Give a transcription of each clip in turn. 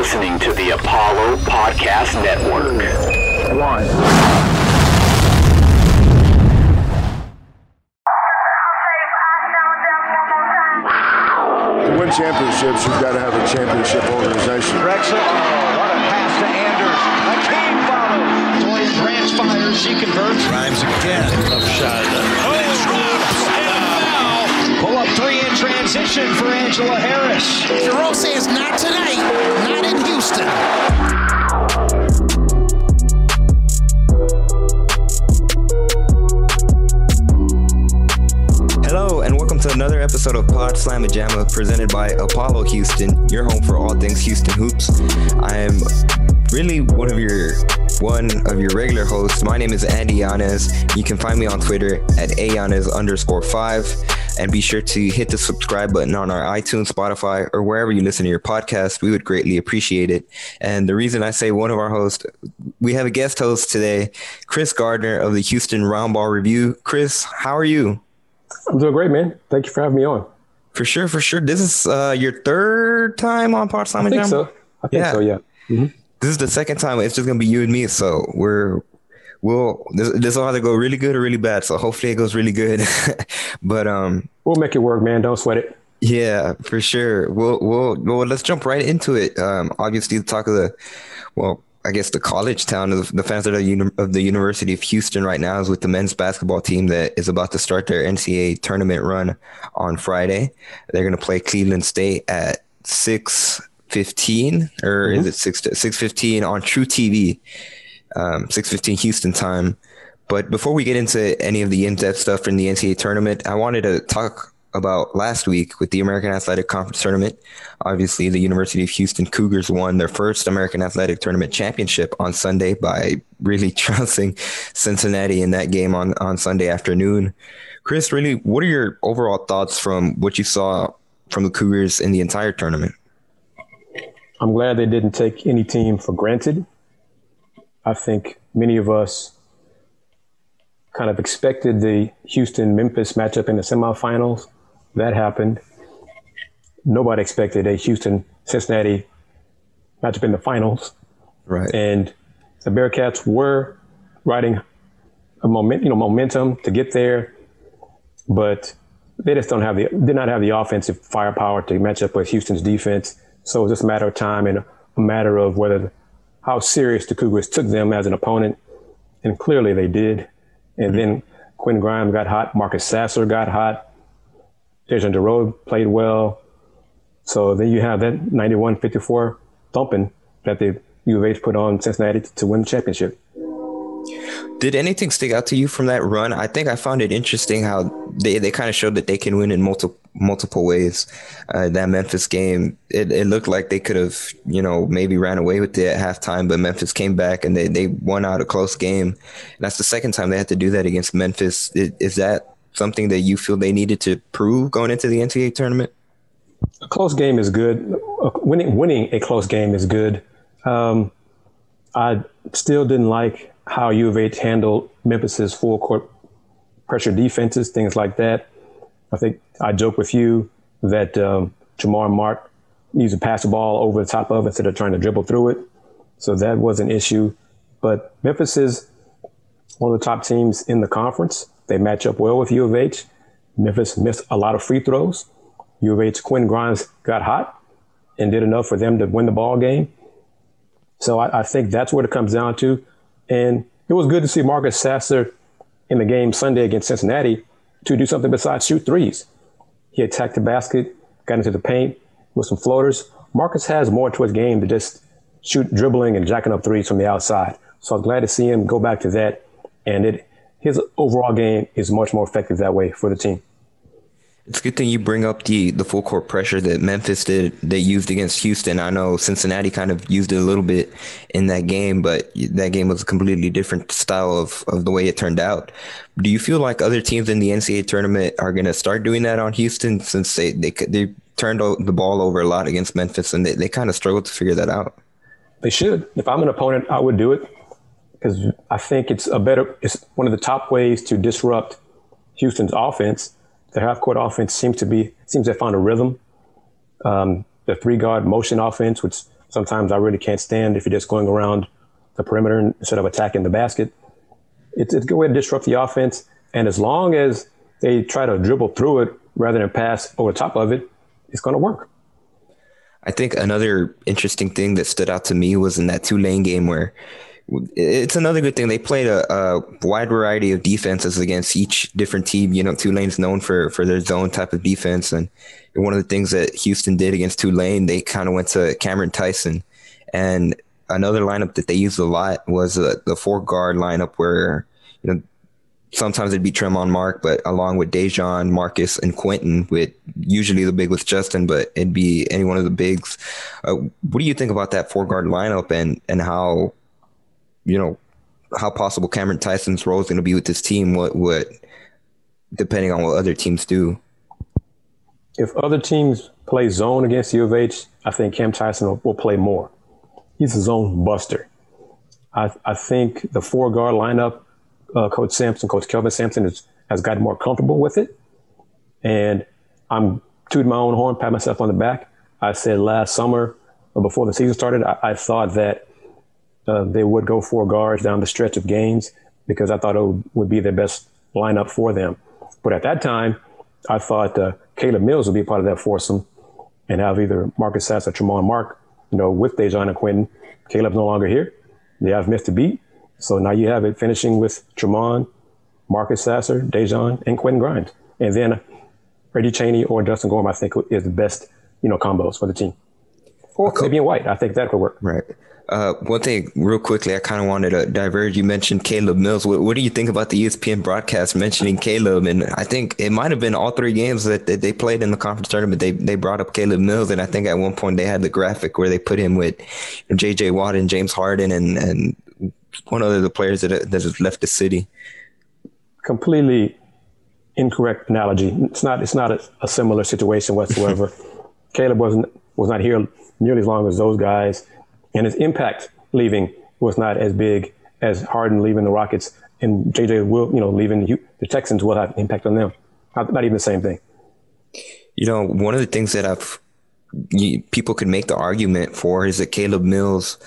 listening to the Apollo Podcast Network. One. To win championships, you've got to have a championship organization. Drexel, oh, what a pass to Anders. Hakeem follows. Dorian Branch fires, he converts. Grimes again of shot. Three in transition for Angela Harris. Jerome says not tonight, not in Houston. Hello, and welcome to another episode of Pod Slam Jamma presented by Apollo Houston, your home for all things Houston hoops. I am really one of your one of your regular hosts. My name is Andy Yanez. You can find me on Twitter at ayanez underscore five. And be sure to hit the subscribe button on our iTunes, Spotify, or wherever you listen to your podcast. We would greatly appreciate it. And the reason I say one of our hosts, we have a guest host today, Chris Gardner of the Houston Roundball Review. Chris, how are you? I'm doing great, man. Thank you for having me on. For sure, for sure. This is uh, your third time on Pod Slam I think Jamma? so. I think Yeah. so. Yeah. This is the second time. It's just gonna be you and me. So we're we'll this this will either go really good or really bad. So hopefully it goes really good. but um We'll make it work, man. Don't sweat it. yeah, for sure. We'll we'll well let's jump right into it. Um obviously the talk of the well I guess the college town of the fans of the, uni- of the University of Houston right now is with the men's basketball team that is about to start their NCAA tournament run on Friday. They're going to play Cleveland State at six fifteen, or is it six six fifteen on truTV, um, six fifteen Houston time. But before we get into any of the in depth stuff in the NCAA tournament, I wanted to talk about last week with the American Athletic Conference tournament. Obviously, the University of Houston Cougars won their first American Athletic Tournament championship on Sunday by really trouncing Cincinnati in that game on, on Sunday afternoon. Chris, really, what are your overall thoughts from what you saw from the Cougars in the entire tournament? I'm glad they didn't take any team for granted. I think many of us kind of expected the Houston Memphis matchup in the semifinals. That happened. Nobody expected a Houston Cincinnati matchup in the finals. Right. and the Bearcats were riding a moment, you know, momentum to get there, but they just don't have the did not have the offensive firepower to match up with Houston's defense. So it was just a matter of time and a matter of whether how serious the Cougars took them as an opponent, and clearly they did. And then Quinn Grimes got hot, Marcus Sasser got hot, DeJon Jarreau played well. So then you have that 91-54 thumping that the U of H put on Cincinnati to win the championship. Did anything stick out to you from that run? I think I found it interesting how they, they kind of showed that they can win in multiple multiple ways. Uh, that Memphis game, it, it looked like they could have, you know, maybe ran away with it at halftime, but Memphis came back and they, they won out a close game. And that's the second time they had to do that against Memphis. Is, is that something that you feel they needed to prove going into the NCAA tournament? A close game is good. Winning winning a close game is good. Um, I still didn't like how U of H handled Memphis's full court pressure defenses, things like that. I think I joke with you that um, Tramon Mark needs to pass the ball over the top of instead of trying to dribble through it. So that was an issue. But Memphis is one of the top teams in the conference. They match up well with U of H. Memphis missed a lot of free throws. U of H Quinn Grimes got hot and did enough for them to win the ball game. So I, I think that's what it comes down to. And it was good to see Marcus Sasser in the game Sunday against Cincinnati to do something besides shoot threes. He attacked the basket, got into the paint with some floaters. Marcus has more to his game to just shoot dribbling and jacking up threes from the outside. So I was glad to see him go back to that. And it his overall game is much more effective that way for the team. It's a good thing you bring up the the full court pressure that Memphis did they used against Houston. I know Cincinnati kind of used it a little bit in that game, but that game was a completely different style of, of the way it turned out. Do you feel like other teams in the NCAA tournament are going to start doing that on Houston since they they they turned the ball over a lot against Memphis and they, they kind of struggled to figure that out? They should. If I'm an opponent, I would do it because I think it's a better. It's one of the top ways to disrupt Houston's offense. Their half court offense seems to be seems to found a rhythm. Um, the three guard motion offense, which Sometimes I really can't stand if you're just going around the perimeter instead of attacking the basket. It's, it's a good way to disrupt the offense. And as long as they try to dribble through it rather than pass over top of it, it's going to work. I think another interesting thing that stood out to me was in that Tulane game where it's another good thing. They played a, a, wide variety of defenses against each different team. You know, Tulane's known for for their zone type of defense, and one of the things that Houston did against Tulane, they kind of went to Cameron Tyson, and another lineup that they used a lot was uh, the four guard lineup where you know sometimes it'd be Tramon Mark, but along with Dejon, Marcus, and Quentin, with usually the big with Justin, but it'd be any one of the bigs. Uh, what do you think about that four guard lineup and and how you know, how possible Cameron Tyson's role is going to be with this team. What, what, depending on what other teams do. If other teams play zone against U of H, I think Cam Tyson will, will play more. He's a zone buster. I, I think the four guard lineup, uh, Coach Sampson, Coach Kelvin Sampson, is, has gotten more comfortable with it. And I'm tooting my own horn, pat myself on the back. I said last summer, before the season started, I, I thought that uh, they would go four guards down the stretch of games because I thought it would, be their best lineup for them. But at that time, I thought uh, Caleb Mills would be part of that foursome and have either Marcus Sass or Tramon Mark, you know, with Dejon and Quentin. Caleb's no longer here. They have missed a beat. So now you have it finishing with Tramon, Marcus Sasser, Dejon, and Quentin Grimes. And then Reggie Chaney or Justin Gorham, I think, is the best, you know, combos for the team. Or Fabian White. I think that could work. Right. Uh, one thing, real quickly, I kind of wanted to diverge. You mentioned Caleb Mills. What, what, do you think about the ESPN broadcast mentioning Caleb? And I think it might have been all three games that, that, they played in the conference tournament. They they brought up Caleb Mills, and I think at one point they had the graphic where they put him with J.J. Watt and James Harden and and one of the players that that has left the city. Completely incorrect analogy. It's not. It's not a, a similar situation whatsoever. Caleb wasn't was not here nearly as long as those guys and his impact leaving was not as big as Harden leaving the Rockets and JJ will, you know, leaving the Texans will have impact on them. Not, not even the same thing. You know, one of the things that I've you, people could make the argument for is that Caleb Mills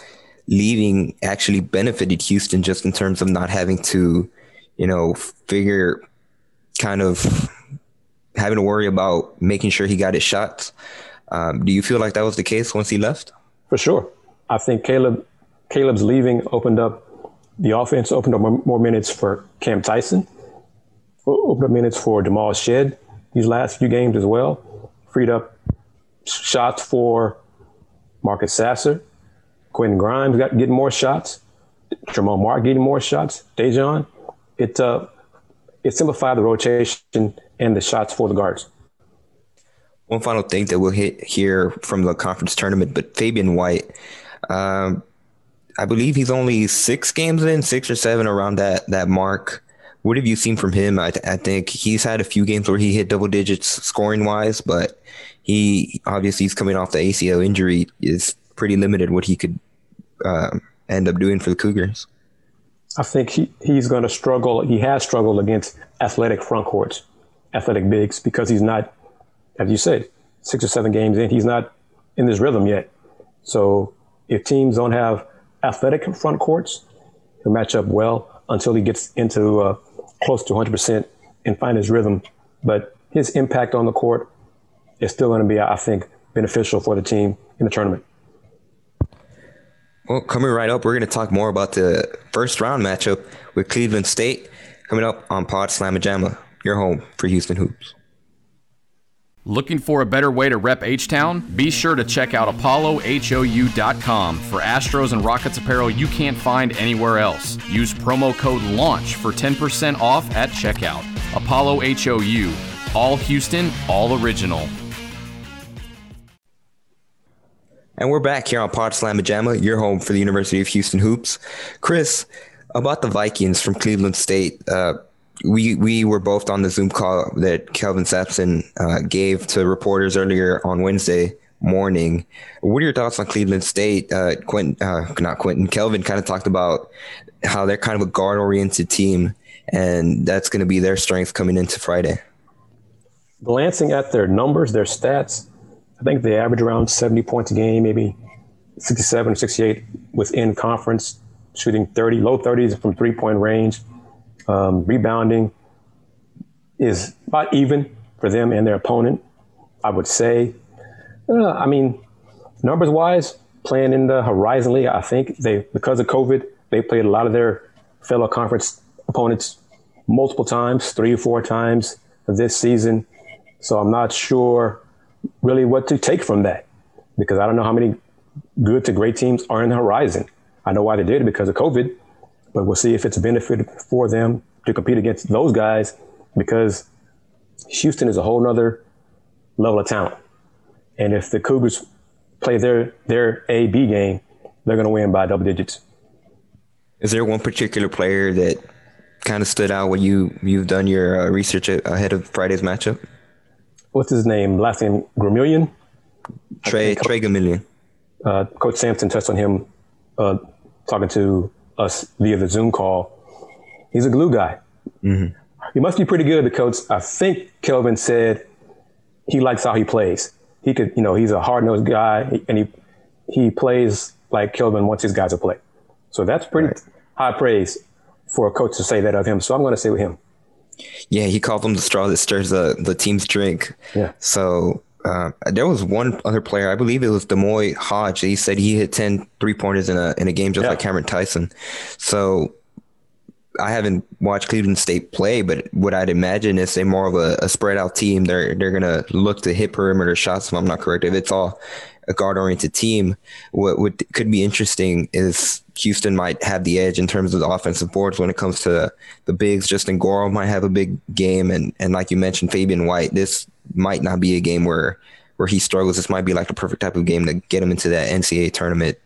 leaving actually benefited Houston just in terms of not having to, you know, figure kind of having to worry about making sure he got his shots. Um, do you feel like that was the case once he left? For sure. I think Caleb Caleb's leaving opened up the offense, opened up more, minutes for Cam Tyson, opened up minutes for Jamal Shead these last few games as well, freed up shots for Marcus Sasser, Quentin Grimes got getting more shots, Tramon Mark getting more shots, Dejon. It uh, it simplified the rotation and the shots for the guards. One final thing that we'll hit here from the conference tournament, but Fabian White um, I believe he's only six games in, six or seven around that that mark. What have you seen from him? I, th- I think he's had a few games where he hit double digits scoring wise, but he obviously he's coming off the ACL injury. Is pretty limited what he could uh, end up doing for the Cougars. I think he, he's going to struggle. He has struggled against athletic front courts, athletic bigs, because he's not, as you said, six or seven games in, he's not in this rhythm yet. So if teams don't have athletic front courts, he'll match up well until he gets into uh, close to 100% and find his rhythm. But his impact on the court is still going to be, I think, beneficial for the team in the tournament. Well, coming right up, we're going to talk more about the first round matchup with Cleveland State coming up on Pod Slamma Jamma, your home for Houston Hoops. Looking for a better way to rep H Town? Be sure to check out ApolloHOU.com for Astros and Rockets apparel you can't find anywhere else. Use promo code LAUNCH for 10% off at checkout. Apollo HOU, all Houston, all original. And we're back here on Pod Slamma Jamma, your home for the University of Houston Hoops. Chris, about the Vikings from Cleveland State. Uh, we we were both on the Zoom call that Kelvin Sampson uh, gave to reporters earlier on Wednesday morning. What are your thoughts on Cleveland State? Uh, Quentin, uh, not Quentin, Kelvin kind of talked about how they're kind of a guard oriented team, and that's going to be their strength coming into Friday. Glancing at their numbers, their stats, I think they average around 70 points a game, maybe 67, 68 within conference, shooting 30, low 30s from three point range. Um, rebounding is about even for them and their opponent, I would say. Uh, I mean, numbers wise, playing in the Horizon League, I think they, because of COVID, they played a lot of their fellow conference opponents multiple times, three or four times this season. So I'm not sure really what to take from that because I don't know how many good to great teams are in the horizon. I know why they did it because of COVID, but we'll see if it's a benefit for them to compete against those guys because Houston is a whole nother level of talent. And if the Cougars play their their A B game, they're going to win by double digits. Is there one particular player that kind of stood out when you you've done your uh, research ahead of Friday's matchup? What's his name? Last name Gomillion. Trey Trey Gomillion. Uh, Coach Sampson touched on him uh, talking to us via the Zoom call. He's a glue guy. Mm-hmm. He must be pretty good because I think Kelvin said he likes how he plays. He could, you know, he's a hard nosed guy and he he plays like Kelvin wants his guys to play. So that's pretty right. high praise for a coach to say that of him. So I'm going to say with him. Yeah, he called him the straw that stirs the, the team's drink. Yeah. So uh, there was one other player, I believe it was D'Moi Hodge. He said he hit 10 three pointers in a in a game just yeah. like Cameron Tyson. So I haven't watched Cleveland State play, but what I'd imagine is they're more of a, a spread out team. They're they're gonna look to hit perimeter shots. If I'm not correct, if it's all a guard oriented team, what what could be interesting is Houston might have the edge in terms of the offensive boards when it comes to the bigs. Justin Gorham might have a big game, and and like you mentioned, Fabian White. This might not be a game where where he struggles. This might be like the perfect type of game to get him into that NCAA tournament.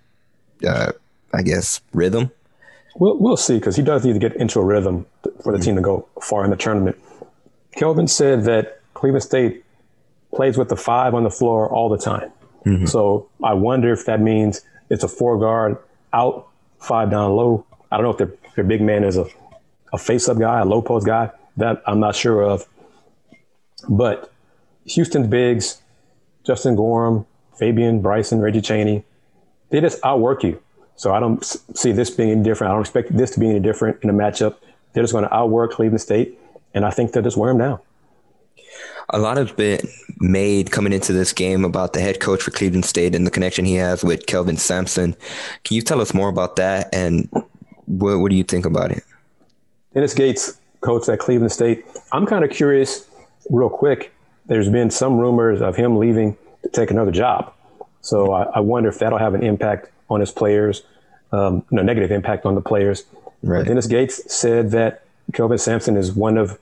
Uh, I guess rhythm. We'll, we'll see because he does need to get into a rhythm for the mm-hmm. team to go far in the tournament. Kelvin said that Cleveland State plays with the five on the floor all the time. Mm-hmm. So I wonder if that means it's a four guard out, five down low. I don't know if their, their big man is a, a face up guy, a low post guy. That I'm not sure of. But Houston's bigs, Justin Gorham, Fabian, Brison, Reggie Chaney, they just outwork you. So I don't see this being any different. I don't expect this to be any different in a matchup. They're just going to outwork Cleveland State, and I think they'll just wear them down. A lot has been made coming into this game about the head coach for Cleveland State and the connection he has with Kelvin Sampson. Can you tell us more about that and what, what do you think about it? Dennis Gates, coach at Cleveland State. I'm kind of curious, real quick. There's been some rumors of him leaving to take another job. So I, I wonder if that'll have an impact on his players, um, no negative impact on the players. Right. Dennis Gates said that Kelvin Sampson is one of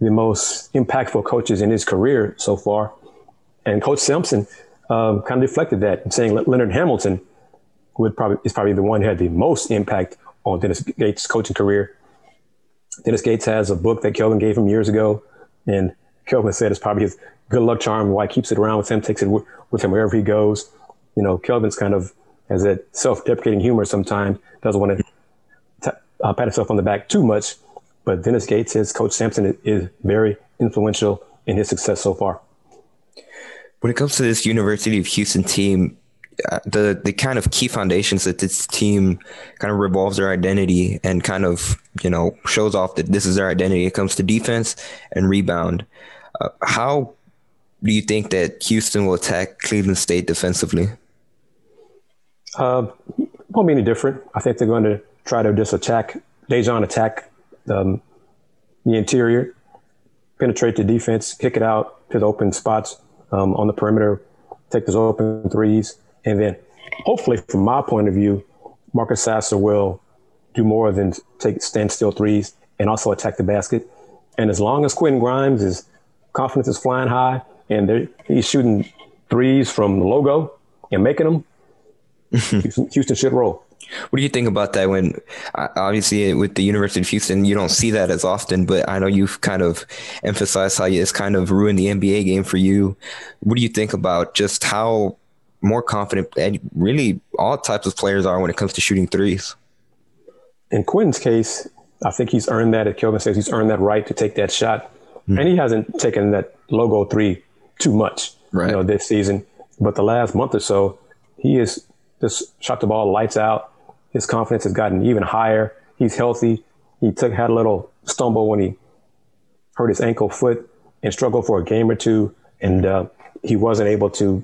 the most impactful coaches in his career so far. And Coach Sampson um, kind of reflected that, saying Leonard Hamilton would probably is probably the one who had the most impact on Dennis Gates' coaching career. Dennis Gates has a book that Kelvin gave him years ago, and Kelvin said it's probably his good luck charm. Why he keeps it around with him, takes it with him wherever he goes. You know, Kelvin's kind of has that self-deprecating humor sometimes, doesn't want to t- uh, pat himself on the back too much. But Dennis Gates, his coach Sampson, is, is very influential in his success so far. When it comes to this University of Houston team, uh, the the kind of key foundations that this team kind of revolves their identity and kind of you know shows off that this is their identity. It comes to defense and rebound. Uh, how do you think that Houston will attack Cleveland State defensively? Uh, won't be any different. I think they're going to try to just attack Daejon attack um, the interior, penetrate the defense, kick it out to the open spots um, on the perimeter, take those open threes, and then hopefully, from my point of view, Marcus Sasser will do more than take standstill threes and also attack the basket. And as long as Quentin Grimes is confidence is flying high and he's shooting threes from the logo and making them, Houston, Houston should roll. What do you think about that? When uh, obviously with the University of Houston, you don't see that as often, but I know you've kind of emphasized how it's kind of ruined the NBA game for you. What do you think about just how more confident and really all types of players are when it comes to shooting threes? In Quinn's case, I think he's earned that. As Kelvin says, he's earned that right to take that shot, mm-hmm. and he hasn't taken that logo three too much, right. you know, this season. But the last month or so, he is just shot the ball lights out. His confidence has gotten even higher. He's healthy. He took had a little stumble when he hurt his ankle foot and struggled for a game or two, and uh, he wasn't able to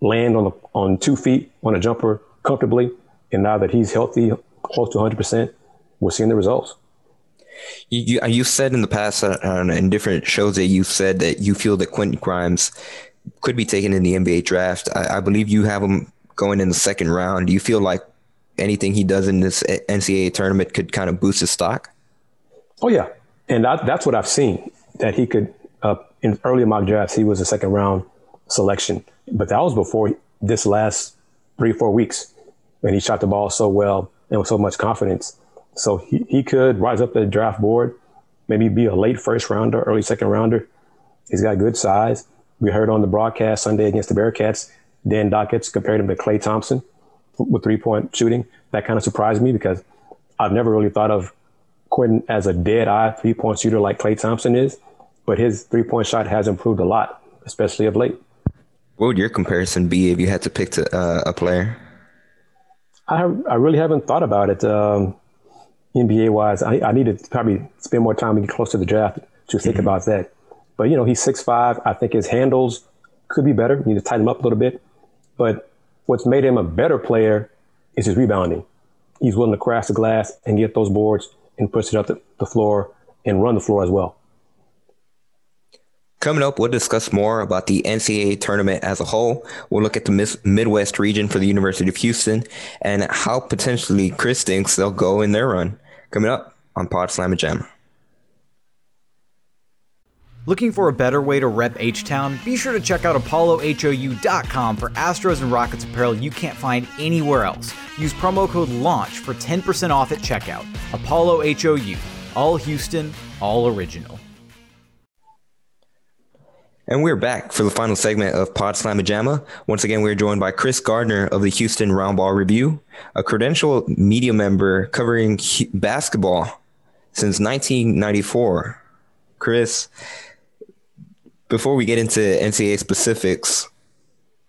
land on the, on two feet on a jumper comfortably. And now that he's healthy, close to 100 percent, we're seeing the results. You, you have said in the past uh, in different shows that you've said that you feel that Quentin Grimes could be taken in the NBA draft. I, I, believe you have him going in the second round. Do you feel like anything he does in this NCAA tournament could kind of boost his stock? Oh yeah, and I, that's what I've seen that he could. Uh, in early mock drafts, he was a second round selection, but that was before this last three four weeks, and he shot the ball so well and with so much confidence. So he, he could rise up the draft board, maybe be a late first rounder, early second rounder. He's got good size. We heard on the broadcast Sunday against the Bearcats, Dan Dakich compared him to Klay Thompson with three point shooting. That kind of surprised me because I've never really thought of Quentin as a dead eye three point shooter like Klay Thompson is, but his three point shot has improved a lot, especially of late. What would your comparison be if you had to pick to, uh, a player? I, I really haven't thought about it. Um, NBA wise, I, I, need to probably spend more time and get close to the draft to think mm-hmm. about that. But you know, he's six five. I think his handles could be better. You need to tighten him up a little bit. But what's made him a better player is his rebounding. He's willing to crash the glass and get those boards and push it up the, the floor and run the floor as well. Coming up, we'll discuss more about the NCAA tournament as a whole. We'll look at the Midwest region for the University of Houston and how potentially Chris thinks they'll go in their run. Coming up on Pod Slam Jam. Looking for a better way to rep H Town? Be sure to check out ApolloHOU.com for Astros and Rockets apparel you can't find anywhere else. Use promo code LAUNCH for 10% off at checkout. Apollo HOU. All Houston, all original. And we're back for the final segment of Pod Slamma Jamma. Once again, we're joined by Chris Gardner of the Houston Roundball Review, a credentialed media member covering basketball since 1994. Chris, before we get into NCAA specifics,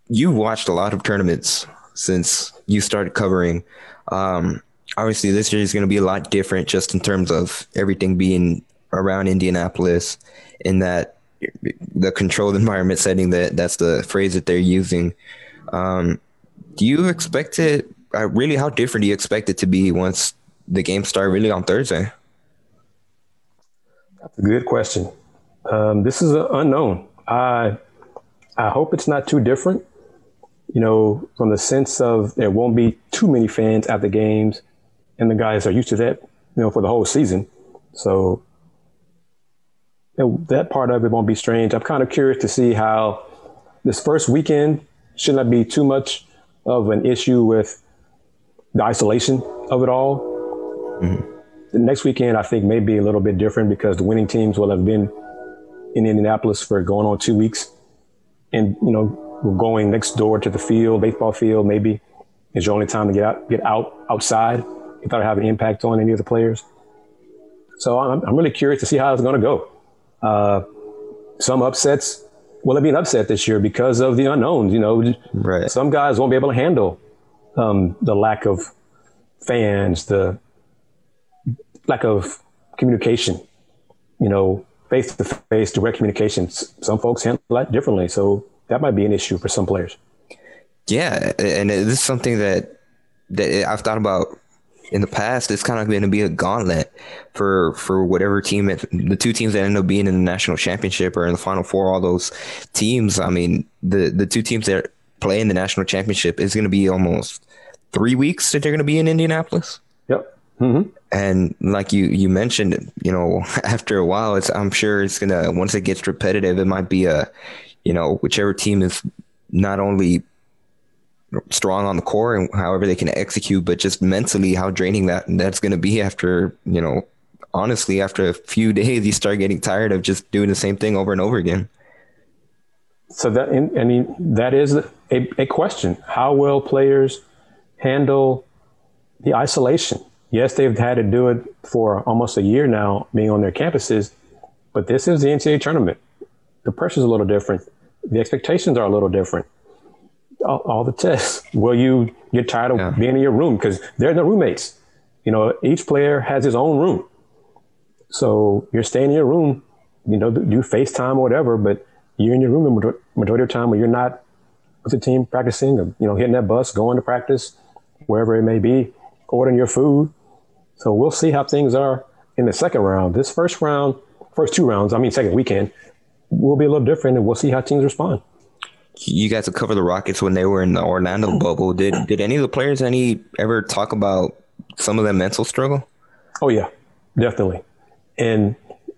you've watched a lot of tournaments since you started covering. Um, obviously, this year is going to be a lot different just in terms of everything being around Indianapolis, in that the controlled environment setting that that's the phrase that they're using. Um, do you expect it? Uh, really, how different do you expect it to be once the games start? Really on Thursday. That's a good question. Um, this is an unknown. I I hope it's not too different. You know, from the sense of there won't be too many fans at the games, and the guys are used to that. You know, for the whole season. So that part of it won't be strange. I'm kind of curious to see how this first weekend should not be too much of an issue with the isolation of it all. Mm-hmm. The next weekend, I think, may be a little bit different because the winning teams will have been in Indianapolis for going on two weeks. And, you know, we're going next door to the field, baseball field, maybe is your only time to get out, get out outside without having an impact on any of the players. So I'm, I'm really curious to see how it's going to go. Uh, some upsets will it be an upset this year because of the unknowns. You know, right. some guys won't be able to handle um, the lack of fans, the lack of communication. You know, face to face, direct communication. Some folks handle that differently, so that might be an issue for some players. Yeah, and this is something that that I've thought about in the past, it's kind of going to be a gauntlet for for whatever team, the two teams that end up being in the national championship or in the final four. All those teams. I mean, the the two teams that play in the national championship is going to be almost three weeks that they're going to be in Indianapolis. Yep. Mm-hmm. And like you you mentioned, you know, after a while, it's I'm sure it's gonna once it gets repetitive, it might be a, you know, whichever team is not only strong on the core and however they can execute, but just mentally how draining that that's going to be after you know honestly after a few days you start getting tired of just doing the same thing over and over again. So that I mean that is a, a question. How will players handle the isolation? Yes, they've had to do it for almost a year now, being on their campuses, but this is the NCAA tournament. The pressure's a little different. The expectations are a little different all, all the tests. Will you get tired of Yeah. being in your room because they're the roommates? You know, each player has his own room, so you're staying in your room. You know, do FaceTime or whatever, but you're in your room the majority of the time when you're not with the team practicing, or, you know, hitting that bus, going to practice, wherever it may be, ordering your food. So we'll see how things are in the second round. This first round, first two rounds, I mean, second weekend, will be a little different, and we'll see how teams respond. You guys to cover the Rockets when they were in the Orlando oh. bubble. Did did any of the players any ever talk about some of that mental struggle? Oh yeah, definitely. And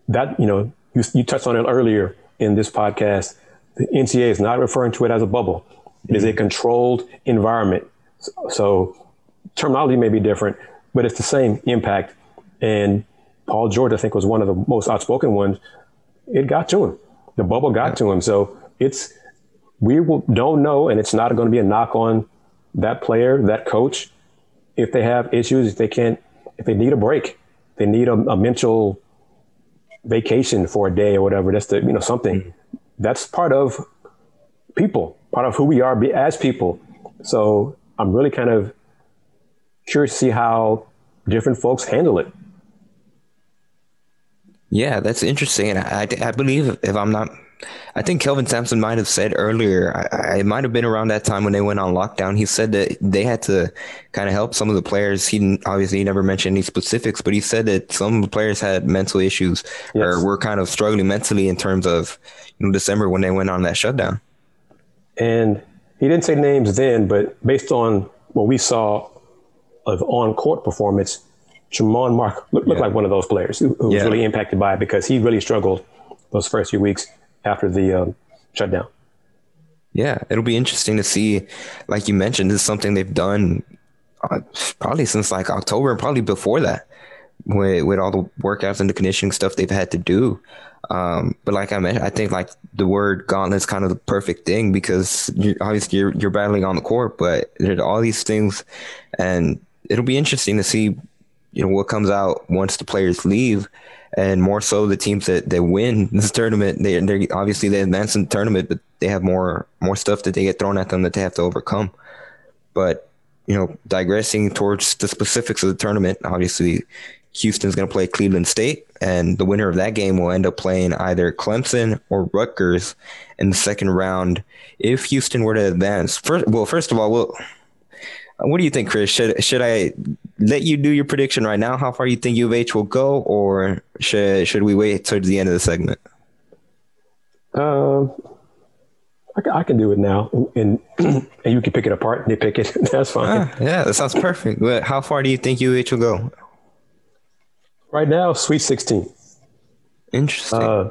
that you know, you, you touched on it earlier in this podcast. The NCAA is not referring to it as a bubble. It is a mm-hmm. controlled environment. So, so terminology may be different, but it's the same impact. And Paul George, I think, was one of the most outspoken ones. It got to him. The bubble got to him. So it's we will, don't know, and it's not going to be a knock on that player, that coach, if they have issues, if they can't, if they need a break, they need a, a mental vacation for a day or whatever. That's the you know something. Mm-hmm. That's part of people, part of who we are as people. So I'm really kind of curious to see how different folks handle it. Yeah, that's interesting. And I, I, I believe if I'm not, I think Kelvin Sampson might have said earlier, I, I, it might have been around that time when they went on lockdown. He said that they had to kind of help some of the players. He obviously he never mentioned any specifics, but he said that some of the players had mental issues Yes. or were kind of struggling mentally in terms of you know, December when they went on that shutdown. And he didn't say names then, but based on what we saw of on court performance, Tramon Mark looked, looked Yeah. like one of those players who, who was really impacted by it because he really struggled those first few weeks after the um, shutdown. Yeah, it'll be interesting to see. Like you mentioned, this is something they've done uh, probably since like October and probably before that, with with all the workouts and the conditioning stuff they've had to do. Um, but like I mentioned, I think like the word gauntlet is kind of the perfect thing because you obviously you're you're battling on the court, but there's all these things, and it'll be interesting to see, you know, what comes out once the players leave and more so the teams that, that win this tournament. They they obviously they advance in the tournament, but they have more more stuff that they get thrown at them that they have to overcome. But you know, digressing towards the specifics of the tournament, obviously Houston's going to play Cleveland State, and the winner of that game will end up playing either Clemson or Rutgers in the second round. If Houston were to advance, first, well, first of all, well, what do you think, Chris? Should should I let you do your prediction right now? How far you think U of H will go, or should should we wait towards the end of the segment? Um, I, I can do it now, and and you can pick it apart and nitpick it. That's fine. Ah, yeah, that sounds perfect. But how far do you think U of H will go? Right now, Sweet 16. Interesting. Uh,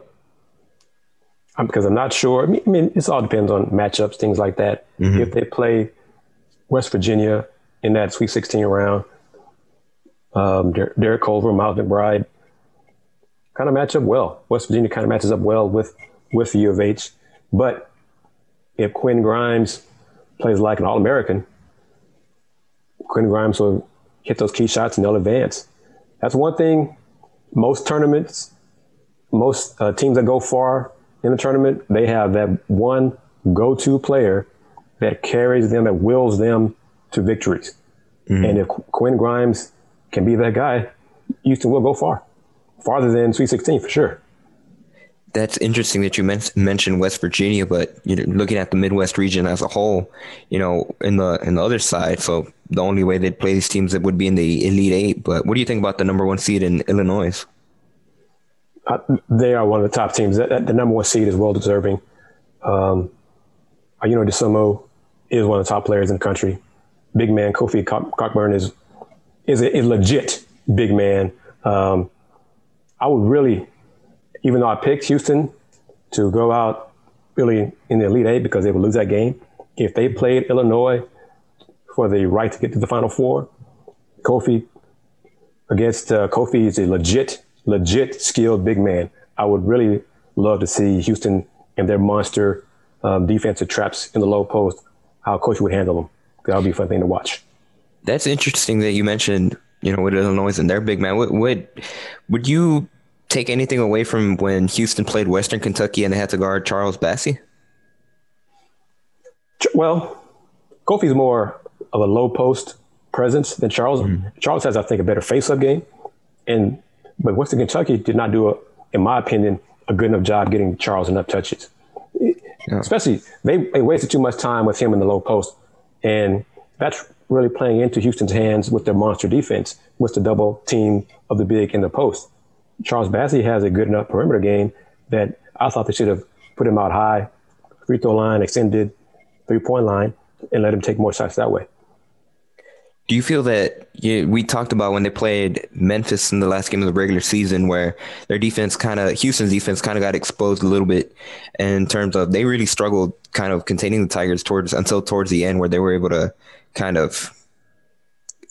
I'm, because I'm not sure. I mean, I mean, it all depends on matchups, things like that. If they play West Virginia in that Sweet 16 round, um, Der- Derek Culver, Miles McBride kind of match up well. West Virginia kind of matches up well with with the U of H. But if Quinn Grimes plays like an All American, Quinn Grimes will hit those key shots and they'll advance. That's one thing. Most tournaments, most uh, teams that go far in the tournament, they have that one go-to player that carries them, that wills them to victories. And if Qu- Quinn Grimes can be that guy, Houston will go far, farther than Sweet 16 for sure. That's interesting that you men- mentioned West Virginia, but you know, looking at the Midwest region as a whole, you know, in the in the other side, so the only way they'd play these teams that would be in the Elite Eight. But what do you think about the number one seed in Illinois? Uh, they are one of the top teams. That, that- the number one seed is well deserving. Um, you know, Dosunmu is one of the top players in the country. Big man Kofi Cock- Cockburn is is a, a legit big man. Um, I would really, even though I picked Houston to go out really in the Elite Eight because they would lose that game, if they played Illinois for the right to get to the Final Four, Kofi against uh, Kofi is a legit, legit skilled big man. I would really love to see Houston and their monster um, defensive traps in the low post, how coach would handle them. That would be a fun thing to watch. That's interesting that you mentioned, you know, with Illinois and their big man. Would would, would you take anything away from when Houston played Western Kentucky and they had to guard Charles Bassey? Ch- Well, Kofi's more of a low post presence than Charles. Mm-hmm. Charles has, I think, a better face-up game, and but Western Kentucky did not do, a, in my opinion, a good enough job getting Charles enough touches. Especially they, they wasted too much time with him in the low post, and that's really playing into Houston's hands with their monster defense, with the double team of the big in the post. Charles Bassey has a good enough perimeter game that I thought they should have put him out high, free throw line, extended three point line, and let him take more shots that way. Do you feel that yeah, we talked about when they played Memphis in the last game of the regular season, where their defense kind of Houston's defense kind of got exposed a little bit in terms of they really struggled kind of containing the Tigers towards until towards the end, where they were able to kind of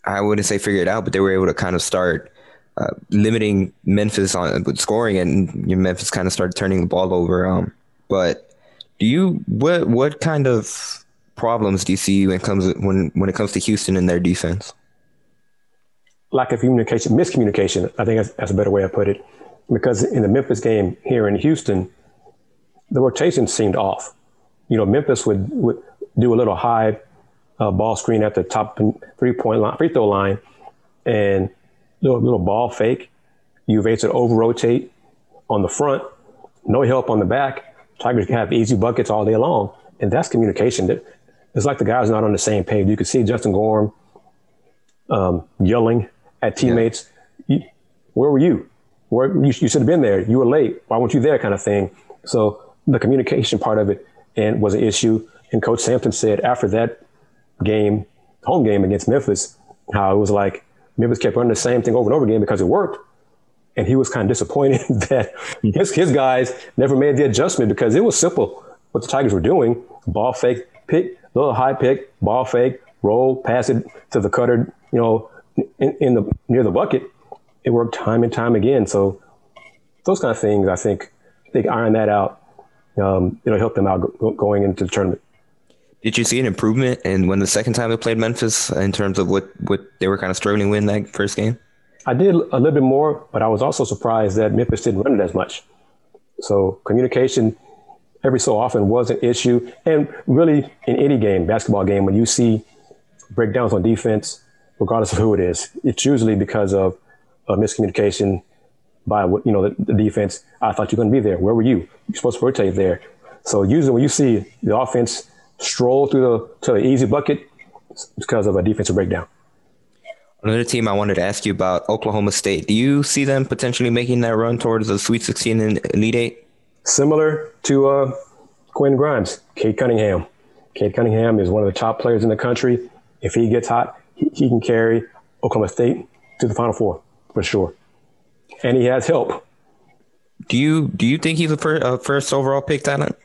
I wouldn't say figure it out, but they were able to kind of start uh, limiting Memphis on with scoring, and Memphis kind of started turning the ball over. Um, but do you what what kind of problems do you see when it comes when when it comes to Houston and their defense? Lack of communication, miscommunication. I think that's, that's a better way to put it. Because in the Memphis game here in Houston, the rotation seemed off. You know, Memphis would would do a little high uh, ball screen at the top three point line, free throw line, and little little ball fake. UVA to over rotate on the front, no help on the back. Tigers can have easy buckets all day long, and that's communication. That it's like the guys not on the same page. You could see Justin Gorham um, yelling at teammates. Yeah. Where were you? Where you, you should have been there. You were late. Why weren't you there? Kind of thing. So the communication part of it and was an issue. And Coach Sampson said after that game, home game against Memphis, how it was like Memphis kept running the same thing over and over again because it worked. And he was kind of disappointed that his, his guys never made the adjustment because it was simple what the Tigers were doing. Ball fake, pick, little high pick, ball fake, roll, pass it to the cutter, you know, in, in the near the bucket. It worked time and time again. So those kind of things, I think, I think iron that out, um, it'll help them out go, going into the tournament. Did you see an improvement in when the second time they played Memphis in terms of what, what they were kind of struggling with in that first game? I did a little bit more, but I was also surprised that Memphis didn't run it as much. So communication every so often was an issue. And really in any game, basketball game, when you see breakdowns on defense, regardless of who it is, it's usually because of a miscommunication by you know the, the defense. I thought you were going to be there. Where were you? You're supposed to rotate there. So usually when you see the offense stroll through the to the easy bucket, because of a defensive breakdown. Another team I wanted to ask you about, Oklahoma State. Do you see them potentially making that run towards the Sweet 16 and Elite Eight? Similar to uh, Quinn Grimes, Cade Cunningham. Cade Cunningham is one of the top players in the country. If he gets hot, he, he can carry Oklahoma State to the Final Four for sure, and he has help. Do you do you think he's a first, uh, first overall pick talent?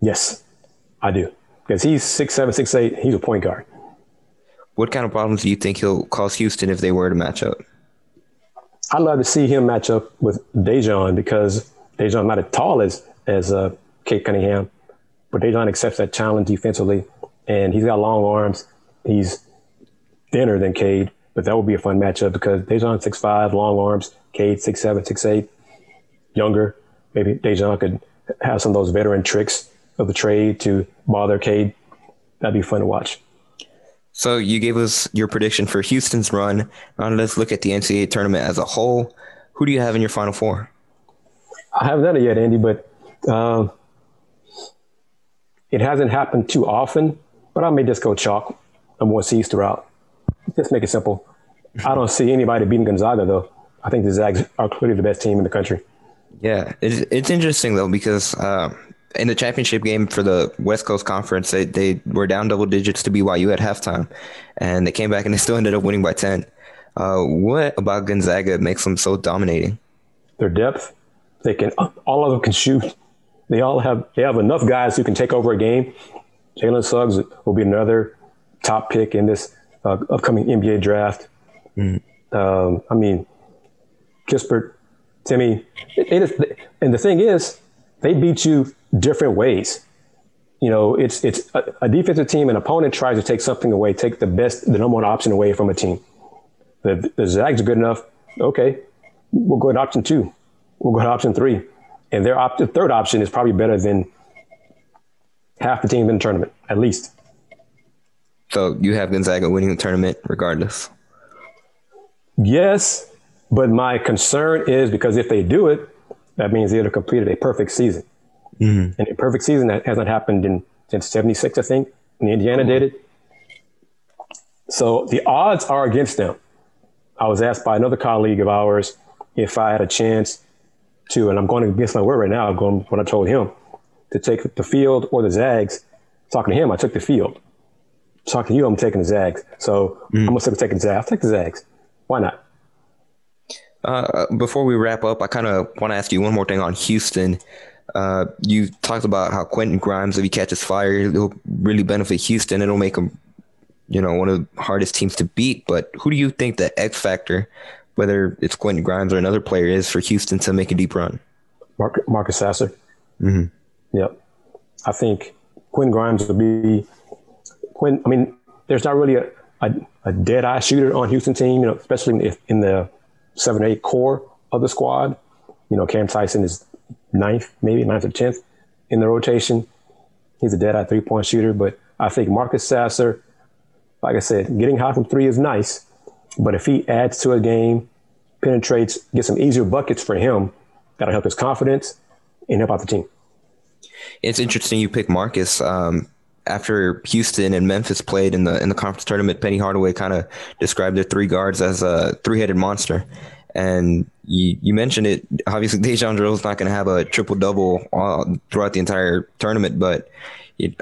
Yes, I do because he's six seven, six eight. He's a point guard. What kind of problems do you think he'll cause Houston if they were to match up? I'd love to see him match up with Daejon because Daejon not as tall as as uh, Cade Cunningham, but Daejon accepts that challenge defensively, and he's got long arms. He's thinner than Cade, but that would be a fun matchup because Daejon six five, long arms. Cade six seven, six eight, younger. Maybe Daejon could have some of those veteran tricks of the trade to bother Cade. That'd be fun to watch. So you gave us your prediction for Houston's run. Now let's look at the NCAA tournament as a whole. Who do you have in your Final Four? I haven't done it yet, Andy, but um, it hasn't happened too often. But I may just go chalk a more seeds throughout. Just make it simple. I don't see anybody beating Gonzaga though. I think the Zags are clearly the best team in the country. Yeah, it's, it's interesting though because uh, in the championship game for the West Coast Conference, they, they were down double digits to BYU at halftime, and they came back and they still ended up winning by ten. Uh, what about Gonzaga makes them so dominating? Their depth. They can all of them can shoot. They all have they have enough guys who can take over a game. Jalen Suggs will be another top pick in this uh, upcoming NBA draft. Mm. Um, I mean, Kispert, Timme, they just, and the thing is, they beat you different ways. You know, it's it's a, a, defensive team. An opponent tries to take something away, take the best, the number one option away from a team. The, the Zags are good enough. Okay, we'll go to option two. We'll go to option three, and their op- third option is probably better than half the teams in the tournament, at least. So you have Gonzaga winning the tournament regardless. Yes, but my concern is because if they do it, that means they'd have completed a perfect season. Mm-hmm. And a perfect season that has not happened in since '76, I think, when Indiana did it. So the odds are against them. I was asked by another colleague of ours if I had a chance to, and I'm going against my word right now, going when I told him to take the field or the Zags. Talking to him, I took the field. Talking to you, I'm taking the Zags. So mm. I'm going to take the Zags. I'll take the Zags. Why not? Uh, before we wrap up, I kind of want to ask you one more thing on Houston. Uh, you talked about how Quentin Grimes, if he catches fire, it'll really benefit Houston. It'll make him, you know, one of the hardest teams to beat. But who do you think the X factor, whether it's Quentin Grimes or another player, is for Houston to make a deep run? Mark, Marcus Sasser. Mm-hmm. Yep. I think Quinn Grimes will be Quinn. I mean, there's not really a, a, a dead eye shooter on Houston team, you know, especially if in the seven eight core of the squad. You know, Cam Tyson is ninth, maybe ninth or tenth in the rotation. He's a dead eye three point shooter, but I think Marcus Sasser, like I said, getting hot from three is nice, but if he adds to a game, penetrates, gets some easier buckets for him, that'll help his confidence and help out the team. It's interesting you pick Marcus. Um, after Houston and Memphis played in the in the conference tournament, Penny Hardaway kind of described their three guards as a three headed monster. And you, you mentioned it. Obviously, DeJon is not going to have a triple double uh, throughout the entire tournament, but it,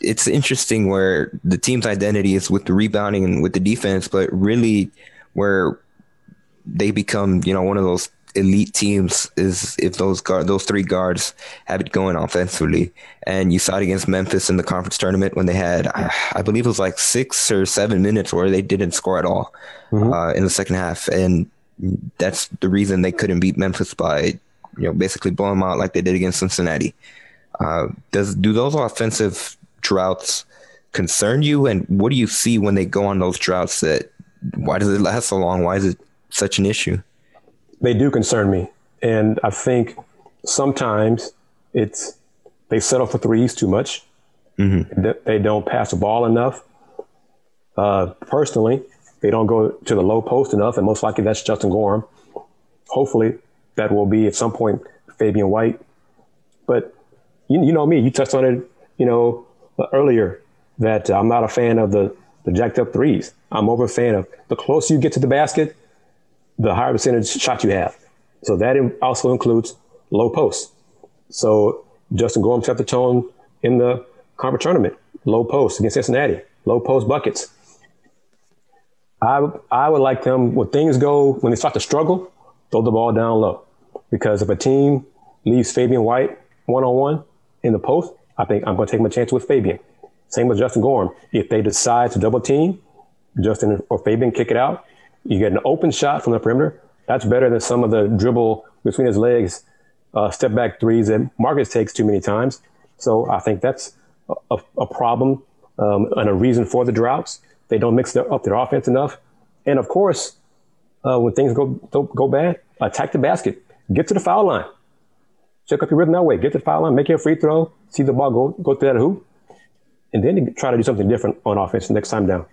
it's interesting where the team's identity is with the rebounding and with the defense, but really where they become, you know, one of those elite teams is if those guard those three guards have it going offensively. And you saw it against Memphis in the conference tournament when they had, I believe it was like six or seven minutes where they didn't score at all mm-hmm. uh, in the second half, and that's the reason they couldn't beat Memphis by you know basically blowing them out like they did against Cincinnati. Uh, does do those offensive droughts concern you, and what do you see when they go on those droughts? That why does it last so long? Why is it such an issue? They do concern me. And I think sometimes it's they settle for threes too much. Mm-hmm. They don't pass the ball enough. Uh, personally, they don't go to the low post enough, and most likely that's Justin Gorham. Hopefully, that will be at some point Fabian White. But you, you know me, you touched on it, you know, earlier that I'm not a fan of the the jacked up threes. I'm over a fan of the closer you get to the basket, the higher percentage shot you have. So that also includes low post. So Justin Gorham set the tone in the conference tournament. Low post against Cincinnati. Low post buckets. I I would like them when things go when they start to struggle, throw the ball down low. Because if a team leaves Fabian White one on one in the post, I think I'm going to take my chance with Fabian. Same with Justin Gorham. If they decide to double team, Justin or Fabian kick it out, you get an open shot from the perimeter. That's better than some of the dribble between his legs, uh, step back threes that Marcus takes too many times. So I think that's a, a problem um, and a reason for the droughts. They don't mix their, up their offense enough. And of course, uh, when things go go bad, attack the basket, get to the foul line, check up your rhythm that way, get to the foul line, make your free throw, see the ball go go through that hoop, and then try to do something different on offense next time down.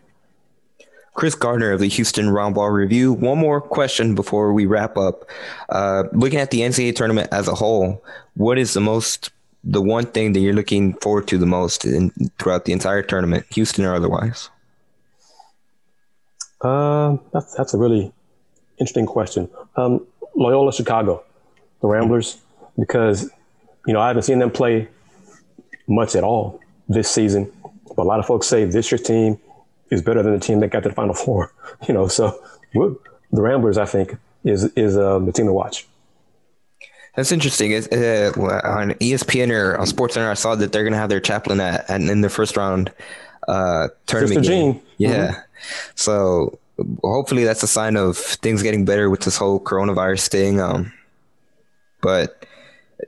Chris Gardner of the Houston Roundball Review. One more question before we wrap up. Uh, looking at the NCAA tournament as a whole, what is the most, the one thing that you're looking forward to the most in, throughout the entire tournament, Houston or otherwise? Uh, that's that's a really interesting question. Um, Loyola Chicago, the Ramblers, because you know I haven't seen them play much at all this season. But a lot of folks say this year's team is better than the team that got to the Final Four. You know, so the Ramblers, I think, is is uh, the team to watch. That's interesting. Uh, on ESPN or on SportsCenter, I saw that they're going to have their chaplain at, at, in the first round uh, tournament. Sister Jean. Yeah. Mm-hmm. So hopefully that's a sign of things getting better with this whole coronavirus thing. Um, but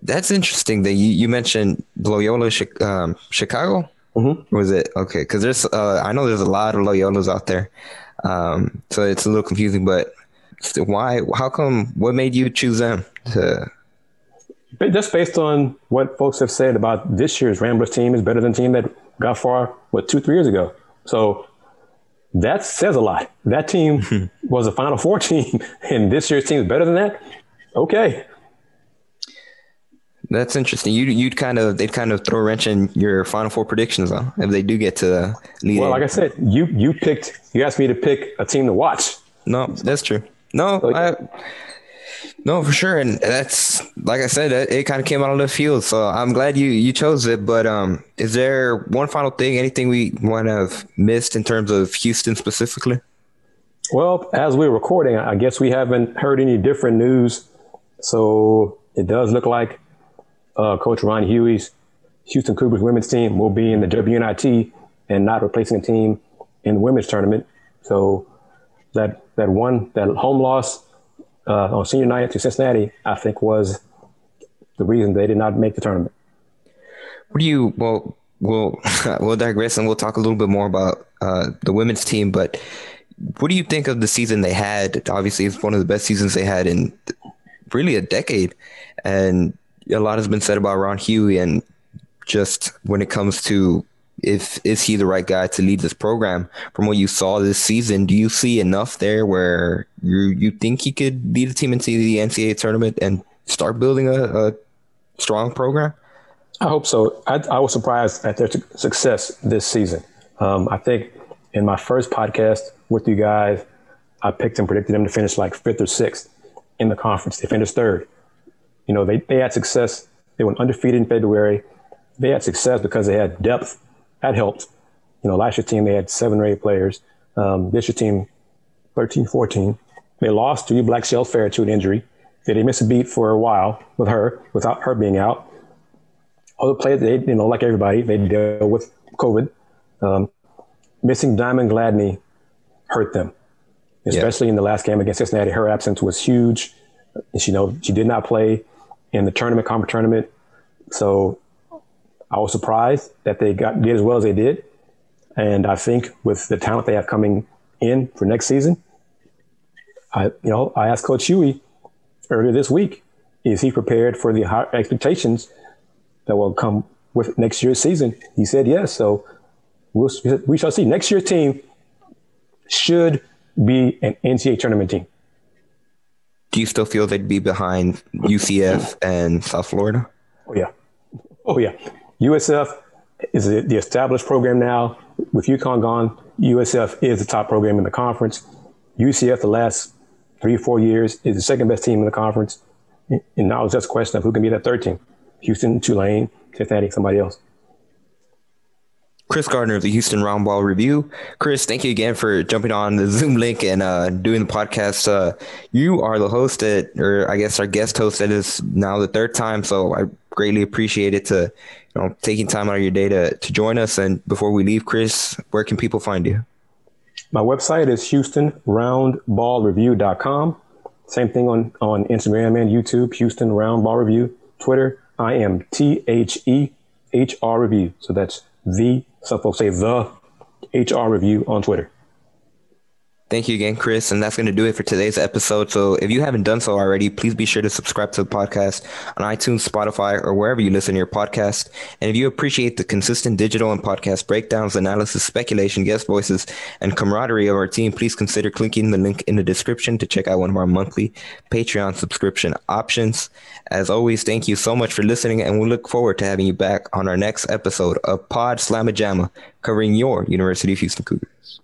that's interesting that you, you mentioned Loyola um, Chicago. Mm-hmm. Was it okay? Because there's, uh, I know there's a lot of Loyolas out there, um, so it's a little confusing. But why? How come? What made you choose them? To... Just based on what folks have said about this year's Ramblers team is better than the team that got far what two three years ago. So that says a lot. That team was a Final Four team, and this year's team is better than that. Okay, That's interesting. You you'd kind of they'd kind of throw a wrench in your Final Four predictions though if they do get to lead. well, like I said, you you picked. You asked me to pick a team to watch. No, that's true. No, I, no, for sure, and that's like I said, it, it kind of came out of the field. So I'm glad you you chose it. But um, is there one final thing, anything we might have missed in terms of Houston specifically? Well, as we're recording, I guess we haven't heard any different news. So it does look like uh, Coach Ron Hughey's Houston Cougars women's team will be in the WNIT and not replacing a team in the women's tournament. So that that one that home loss uh, on senior night to Cincinnati, I think, was the reason they did not make the tournament. What do you? Well, we'll we'll digress and we'll talk a little bit more about uh, the women's team. But what do you think of the season they had? Obviously, it's one of the best seasons they had in really a decade, and a lot has been said about Ron Hughey and just when it comes to if is he the right guy to lead this program from what you saw this season do you see enough there where you you think he could lead a team into the ncaa tournament and start building a, a strong program I hope so. I, I was surprised at their su- success this season. Um, I think in my first podcast with you guys, I picked and predicted them to finish like fifth or sixth in the conference. They finished third. You know, they, they had success. They went undefeated in February. They had success because they had depth. That helped. You know, last year's team, they had seven or eight players. Um, this year's team, 13, 14. They lost to Black Shell Fair to an injury. They didn't miss a beat for a while with her, without her being out other players, they, you know, like everybody, they deal with COVID. Um, missing Diamond Gladney hurt them, especially in the last game against Cincinnati. Her absence was huge. She, you know, she did not play in the tournament, conference tournament. So I was surprised that they got did as well as they did. And I think with the talent they have coming in for next season, I, you know, I asked Coach Hughey earlier this week, is he prepared for the high expectations that will come with next year's season? He said yes. So we'll, we shall see. Next year's team should be an NCAA tournament team. Do you still feel they'd be behind ucf and south florida Oh yeah, oh yeah. USF is the established program now. With UConn gone, USF is the top program in the conference. UCF the last three or four years is the second best team in the conference. And now it's just a question of who can be that third team: Houston, Tulane, Cincinnati, somebody else. Chris Gardner of the Houston Roundball Review. Chris, thank you again for jumping on the Zoom link and uh, doing the podcast. Uh, you are the host at, or I guess our guest host that is now the third time. So I greatly appreciate it to, you know, taking time out of your day to, to join us. And before we leave, Chris, where can people find you? My website is HoustonRoundBallReview.com. Same thing on, on Instagram and YouTube, Houston Roundball Review. Twitter, I am T H E H R Review. So that's the, some folks say the HR Review on Twitter. Thank you again, Chris. And that's going to do it for today's episode. So if you haven't done so already, please be sure to subscribe to the podcast on iTunes, Spotify, or wherever you listen to your podcast. And if you appreciate the consistent digital and podcast breakdowns, analysis, speculation, guest voices, and camaraderie of our team, please consider clicking the link in the description to check out one of our monthly Patreon subscription options. As always, thank you so much for listening, and we look forward to having you back on our next episode of Pod Slamajama, covering your University of Houston Cougars.